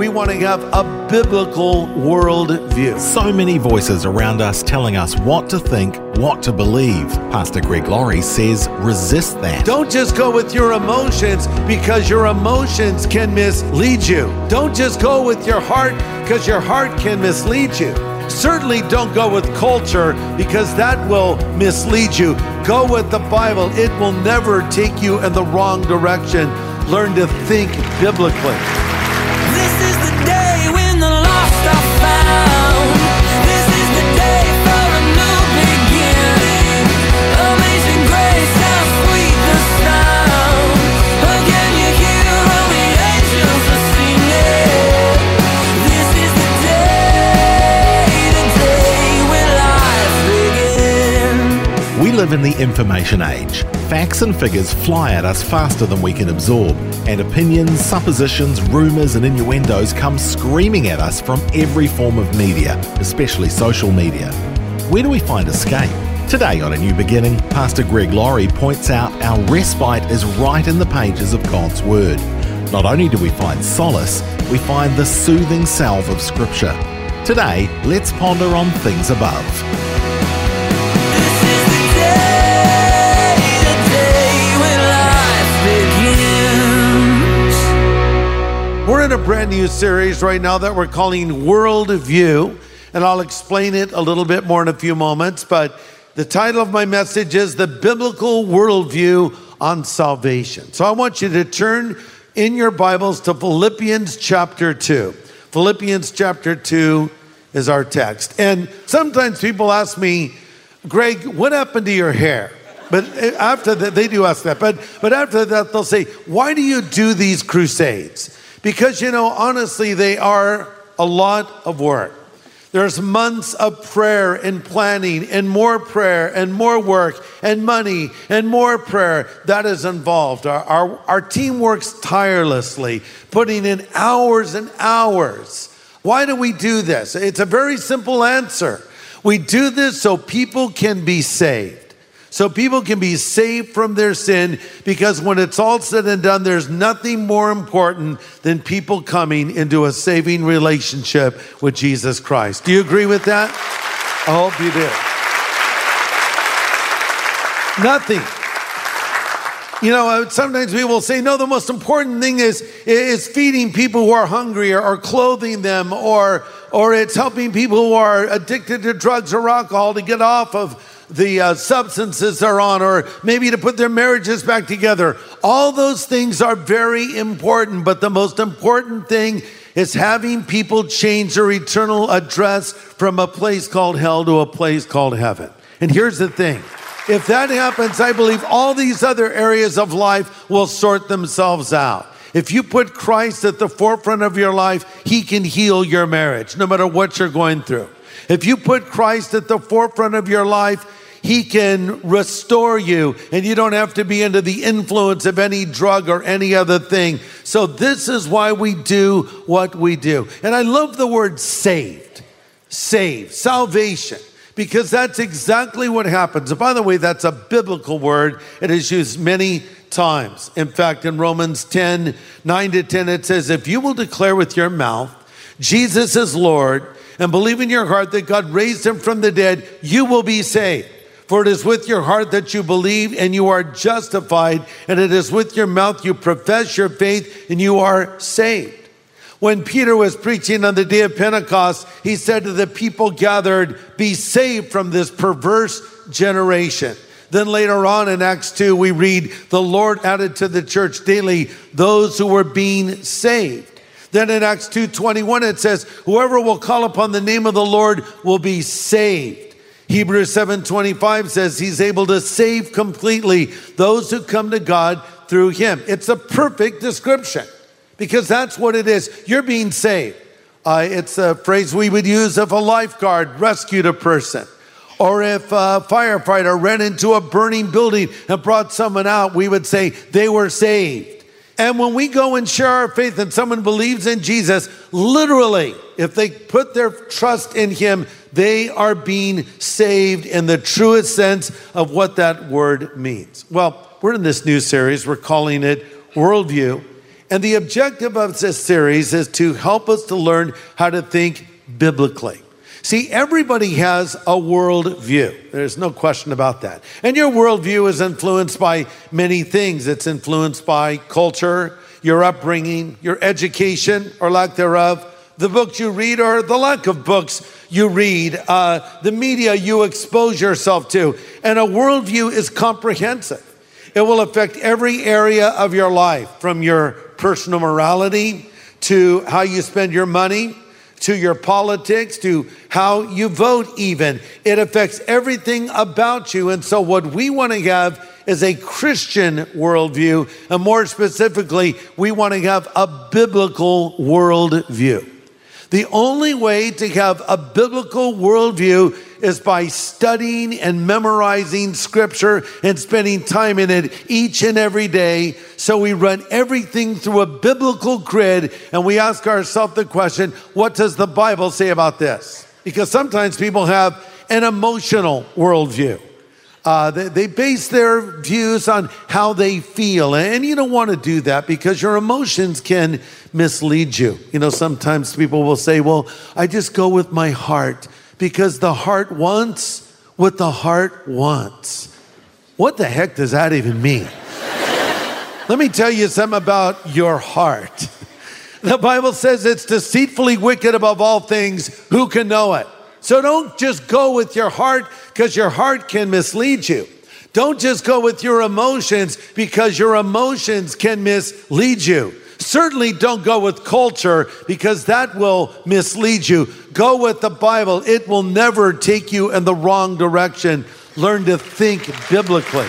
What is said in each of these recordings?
We want to have a biblical worldview. So many voices around us telling us what to think, what to believe. Pastor Greg Laurie says resist that. Don't just go with your emotions because your emotions can mislead you. Don't just go with your heart because your heart can mislead you. Certainly don't go with culture because that will mislead you. Go with the Bible, it will never take you in the wrong direction. Learn to think biblically. Live in the information age. Facts and figures fly at us faster than we can absorb, and opinions, suppositions, rumours, and innuendos come screaming at us from every form of media, especially social media. Where do we find escape? Today on A New Beginning, Pastor Greg Laurie points out our respite is right in the pages of God's Word. Not only do we find solace, we find the soothing salve of Scripture. Today, let's ponder on things above. We're in a brand new series right now that we're calling Worldview, and I'll explain it a little bit more in a few moments. But the title of my message is The Biblical Worldview on Salvation. So I want you to turn in your Bibles to Philippians chapter 2. Philippians chapter 2 is our text. And sometimes people ask me, Greg, what happened to your hair? But eh, after that, they do ask that. But, but after that, they'll say, Why do you do these crusades? Because, you know, honestly, they are a lot of work. There's months of prayer and planning, and more prayer, and more work, and money, and more prayer that is involved. Our, our, our team works tirelessly, putting in hours and hours. Why do we do this? It's a very simple answer. We do this so people can be saved. So people can be saved from their sin because when it's all said and done, there's nothing more important than people coming into a saving relationship with Jesus Christ. Do you agree with that? I hope you do. Nothing. You know, uh, sometimes people will say, no, the most important thing is, is feeding people who are hungry or, or clothing them or, or it's helping people who are addicted to drugs or alcohol to get off of the uh, substances they're on or maybe to put their marriages back together. All those things are very important, but the most important thing is having people change their eternal address from a place called hell to a place called heaven. And here's the thing. If that happens, I believe all these other areas of life will sort themselves out. If you put Christ at the forefront of your life, He can heal your marriage, no matter what you're going through. If you put Christ at the forefront of your life, He can restore you, and you don't have to be under the influence of any drug or any other thing. So, this is why we do what we do. And I love the word saved, saved, salvation because that's exactly what happens. And by the way, that's a biblical word. It is used many times. In fact, in Romans 10 9 to 10, it says, If you will declare with your mouth, Jesus is Lord, and believe in your heart that God raised him from the dead, you will be saved. For it is with your heart that you believe and you are justified, and it is with your mouth you profess your faith and you are saved. When Peter was preaching on the day of Pentecost, he said to the people gathered, Be saved from this perverse generation. Then later on in Acts 2, we read, The Lord added to the church daily those who were being saved. Then in Acts 2:21 it says, Whoever will call upon the name of the Lord will be saved. Hebrews 7:25 says he's able to save completely those who come to God through him. It's a perfect description because that's what it is. You're being saved. Uh, it's a phrase we would use if a lifeguard rescued a person. Or if a firefighter ran into a burning building and brought someone out, we would say they were saved. And when we go and share our faith and someone believes in Jesus, literally, if they put their trust in Him, they are being saved in the truest sense of what that word means. Well, we're in this new series, we're calling it Worldview. And the objective of this series is to help us to learn how to think biblically. See, everybody has a worldview. There's no question about that. And your worldview is influenced by many things. It's influenced by culture, your upbringing, your education or lack thereof, the books you read or the lack of books you read, uh, the media you expose yourself to. And a worldview is comprehensive. It will affect every area of your life, from your personal morality to how you spend your money to your politics, to how you vote, even. It affects everything about you. And so, what we want to have is a Christian worldview. And more specifically, we want to have a biblical worldview. The only way to have a biblical worldview is by studying and memorizing scripture and spending time in it each and every day. So we run everything through a biblical grid and we ask ourselves the question what does the Bible say about this? Because sometimes people have an emotional worldview. Uh, they, they base their views on how they feel. And you don't want to do that because your emotions can mislead you. You know, sometimes people will say, well, I just go with my heart because the heart wants what the heart wants. What the heck does that even mean? Let me tell you something about your heart. The Bible says it's deceitfully wicked above all things. Who can know it? So don't just go with your heart because your heart can mislead you. Don't just go with your emotions because your emotions can mislead you. Certainly don't go with culture because that will mislead you. Go with the Bible, it will never take you in the wrong direction. Learn to think biblically.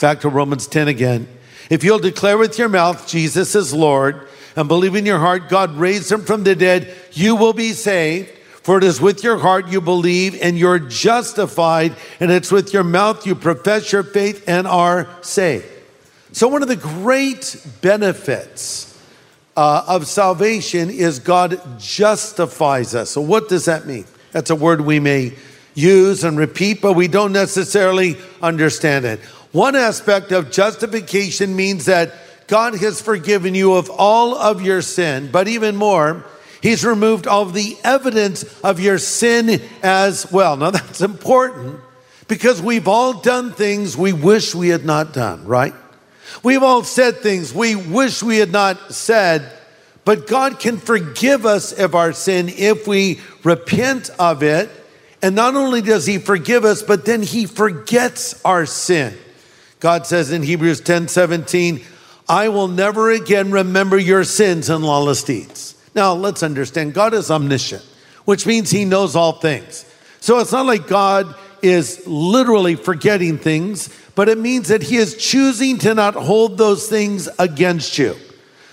Back to Romans 10 again. If you'll declare with your mouth Jesus is Lord and believe in your heart God raised him from the dead, you will be saved. For it is with your heart you believe and you're justified, and it's with your mouth you profess your faith and are saved. So, one of the great benefits uh, of salvation is God justifies us. So, what does that mean? That's a word we may use and repeat, but we don't necessarily understand it. One aspect of justification means that God has forgiven you of all of your sin, but even more, He's removed all of the evidence of your sin as well. Now, that's important because we've all done things we wish we had not done, right? We've all said things we wish we had not said, but God can forgive us of our sin if we repent of it. And not only does He forgive us, but then He forgets our sin. God says in Hebrews 10 17, I will never again remember your sins and lawless deeds. Now, let's understand God is omniscient, which means he knows all things. So it's not like God is literally forgetting things, but it means that he is choosing to not hold those things against you.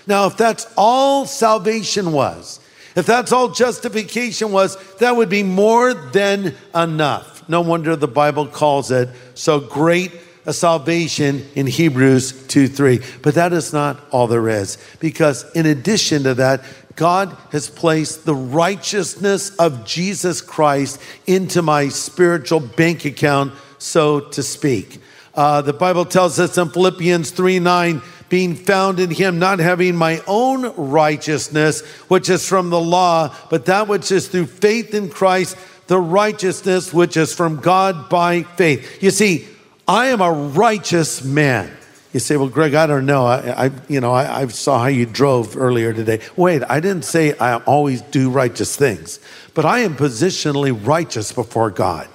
Now, if that's all salvation was, if that's all justification was, that would be more than enough. No wonder the Bible calls it so great a salvation in Hebrews 2 3. But that is not all there is, because in addition to that, God has placed the righteousness of Jesus Christ into my spiritual bank account, so to speak. Uh, the Bible tells us in Philippians 3 9, being found in him, not having my own righteousness, which is from the law, but that which is through faith in Christ, the righteousness which is from God by faith. You see, I am a righteous man. You say, well, Greg, I don't know. I, I you know, I, I, saw how you drove earlier today. Wait, I didn't say I always do righteous things, but I am positionally righteous before God.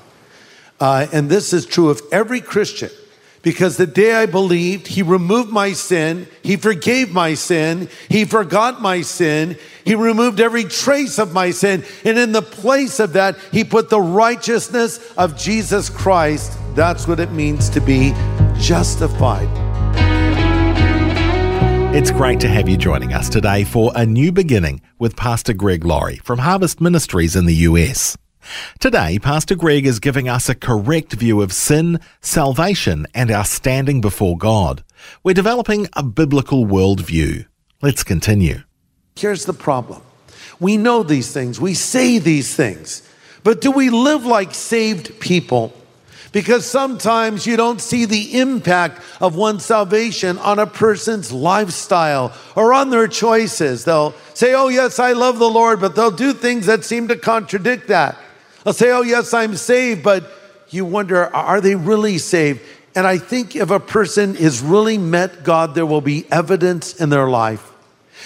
Uh, and this is true of every Christian because the day I believed, He removed my sin, He forgave my sin, He forgot my sin, He removed every trace of my sin, and in the place of that, He put the righteousness of Jesus Christ. That's what it means to be justified. It's great to have you joining us today for A New Beginning with Pastor Greg Laurie from Harvest Ministries in the US. Today, Pastor Greg is giving us a correct view of sin, salvation, and our standing before God. We're developing a biblical worldview. Let's continue. Here's the problem we know these things, we say these things, but do we live like saved people? Because sometimes you don't see the impact of one's salvation on a person's lifestyle or on their choices. They'll say, Oh, yes, I love the Lord, but they'll do things that seem to contradict that. They'll say, Oh, yes, I'm saved, but you wonder, are they really saved? And I think if a person has really met God, there will be evidence in their life.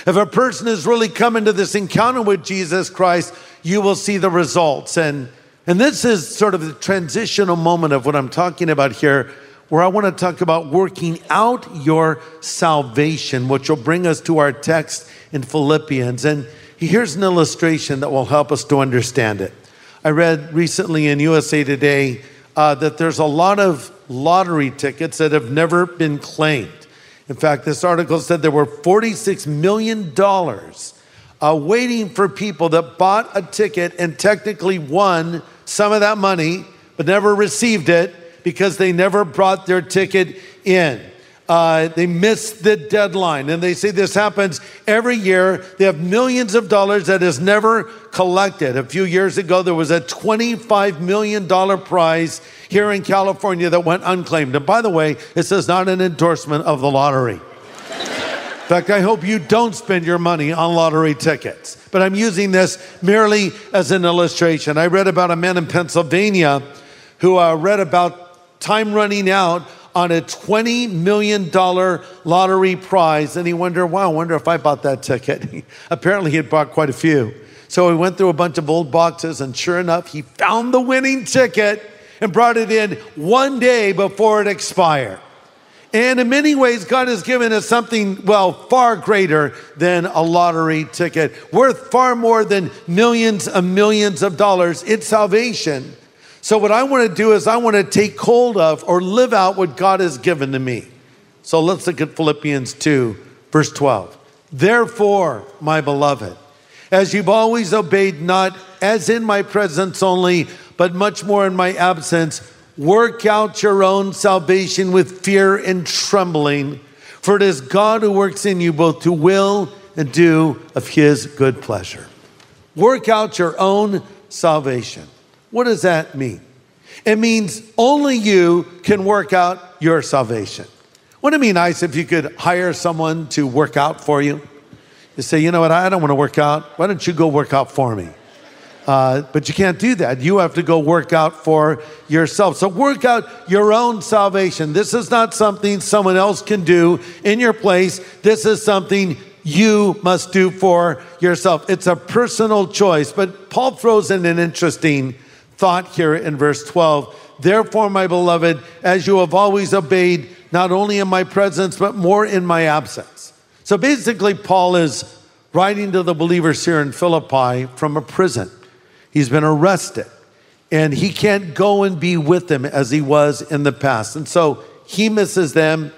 If a person has really come into this encounter with Jesus Christ, you will see the results. And, and this is sort of the transitional moment of what I'm talking about here, where I want to talk about working out your salvation, which will bring us to our text in Philippians. And here's an illustration that will help us to understand it. I read recently in USA Today uh, that there's a lot of lottery tickets that have never been claimed. In fact, this article said there were $46 million uh, waiting for people that bought a ticket and technically won some of that money, but never received it because they never brought their ticket in. Uh, they missed the deadline. And they say this happens every year. They have millions of dollars that is never collected. A few years ago, there was a $25 million prize here in California that went unclaimed. And by the way, this is not an endorsement of the lottery. In fact, I hope you don't spend your money on lottery tickets. But I'm using this merely as an illustration. I read about a man in Pennsylvania who uh, read about time running out on a $20 million lottery prize. And he wondered, wow, I wonder if I bought that ticket. Apparently, he had bought quite a few. So he went through a bunch of old boxes, and sure enough, he found the winning ticket and brought it in one day before it expired. And in many ways, God has given us something, well, far greater than a lottery ticket, worth far more than millions and millions of dollars. It's salvation. So, what I want to do is, I want to take hold of or live out what God has given to me. So, let's look at Philippians 2, verse 12. Therefore, my beloved, as you've always obeyed, not as in my presence only, but much more in my absence, work out your own salvation with fear and trembling, for it is God who works in you both to will and do of his good pleasure. Work out your own salvation. What does that mean? It means only you can work out your salvation. Wouldn't it be nice if you could hire someone to work out for you? You say, you know what, I don't want to work out. Why don't you go work out for me? Uh, but you can't do that. You have to go work out for yourself. So work out your own salvation. This is not something someone else can do in your place. This is something you must do for yourself. It's a personal choice. But Paul throws in an interesting thought here in verse 12. Therefore, my beloved, as you have always obeyed, not only in my presence, but more in my absence. So basically, Paul is writing to the believers here in Philippi from a prison. He's been arrested and he can't go and be with them as he was in the past. And so he misses them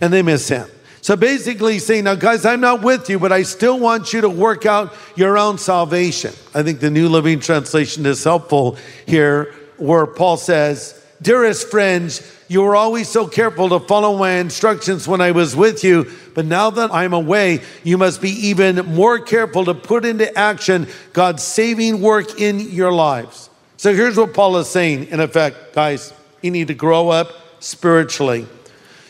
and they miss him. So basically, he's saying, Now, guys, I'm not with you, but I still want you to work out your own salvation. I think the New Living Translation is helpful here, where Paul says, Dearest friends, you were always so careful to follow my instructions when I was with you, but now that I'm away, you must be even more careful to put into action God's saving work in your lives. So here's what Paul is saying in effect, guys, you need to grow up spiritually.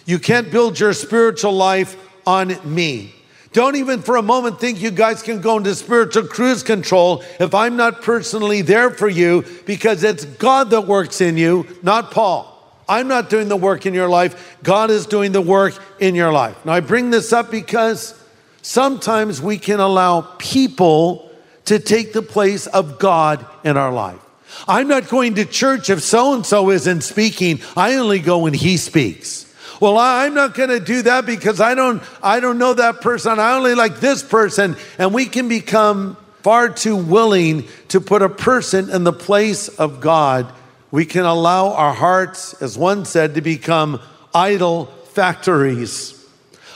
You can't build your spiritual life on me. Don't even for a moment think you guys can go into spiritual cruise control if I'm not personally there for you because it's God that works in you, not Paul. I'm not doing the work in your life. God is doing the work in your life. Now, I bring this up because sometimes we can allow people to take the place of God in our life. I'm not going to church if so and so isn't speaking. I only go when he speaks. Well, I'm not going to do that because I don't I don't know that person. I only like this person and we can become far too willing to put a person in the place of God. We can allow our hearts, as one said, to become idol factories.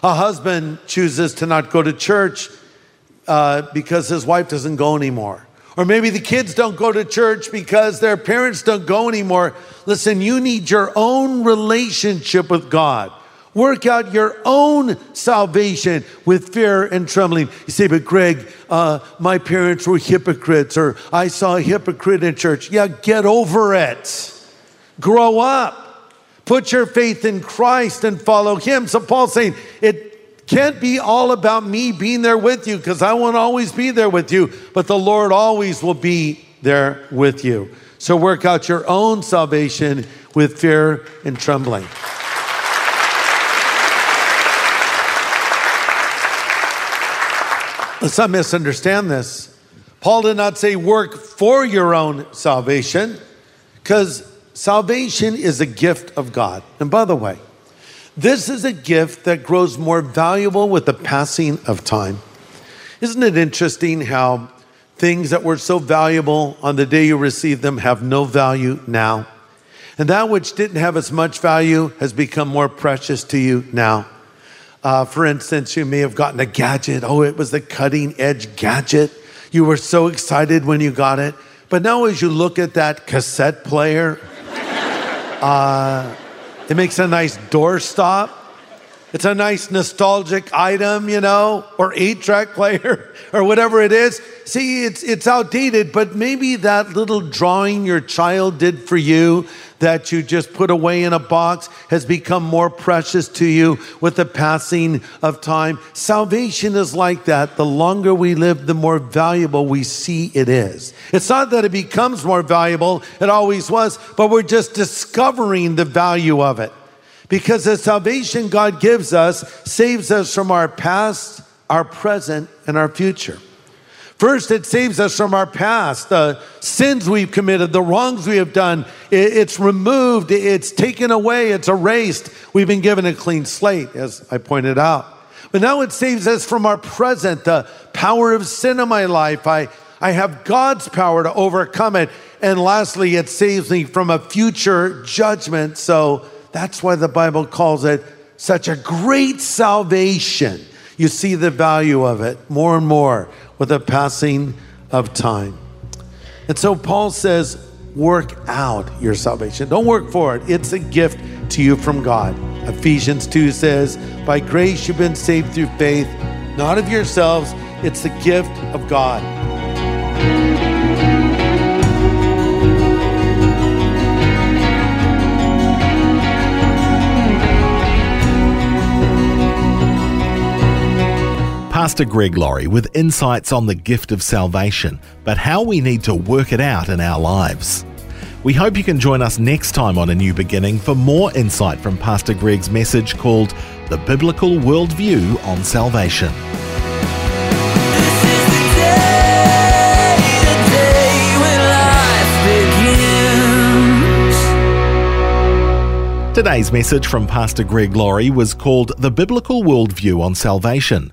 A husband chooses to not go to church uh, because his wife doesn't go anymore. Or maybe the kids don't go to church because their parents don't go anymore. Listen, you need your own relationship with God. Work out your own salvation with fear and trembling. You say, but Greg, uh, my parents were hypocrites, or I saw a hypocrite in church. Yeah, get over it. Grow up. Put your faith in Christ and follow Him. So Paul's saying, it can't be all about me being there with you because I won't always be there with you, but the Lord always will be there with you. So work out your own salvation with fear and trembling. Let's not misunderstand this. Paul did not say work for your own salvation because salvation is a gift of God. And by the way, this is a gift that grows more valuable with the passing of time. Isn't it interesting how things that were so valuable on the day you received them have no value now? And that which didn't have as much value has become more precious to you now. Uh, for instance, you may have gotten a gadget. Oh, it was the cutting edge gadget. You were so excited when you got it. But now, as you look at that cassette player, uh, it makes a nice doorstop. It's a nice nostalgic item, you know, or eight track player or whatever it is. See, it's, it's outdated, but maybe that little drawing your child did for you that you just put away in a box has become more precious to you with the passing of time. Salvation is like that. The longer we live, the more valuable we see it is. It's not that it becomes more valuable, it always was, but we're just discovering the value of it. Because the salvation God gives us saves us from our past, our present, and our future. First, it saves us from our past, the sins we've committed, the wrongs we have done. It's removed, it's taken away, it's erased. We've been given a clean slate, as I pointed out. But now it saves us from our present, the power of sin in my life. I, I have God's power to overcome it. And lastly, it saves me from a future judgment. So that's why the Bible calls it such a great salvation. You see the value of it more and more with the passing of time. And so Paul says, work out your salvation. Don't work for it, it's a gift to you from God. Ephesians 2 says, By grace you've been saved through faith, not of yourselves, it's the gift of God. Pastor Greg Laurie with insights on the gift of salvation, but how we need to work it out in our lives. We hope you can join us next time on A New Beginning for more insight from Pastor Greg's message called The Biblical Worldview on Salvation. This is the day, the day when life begins. Today's message from Pastor Greg Laurie was called The Biblical Worldview on Salvation.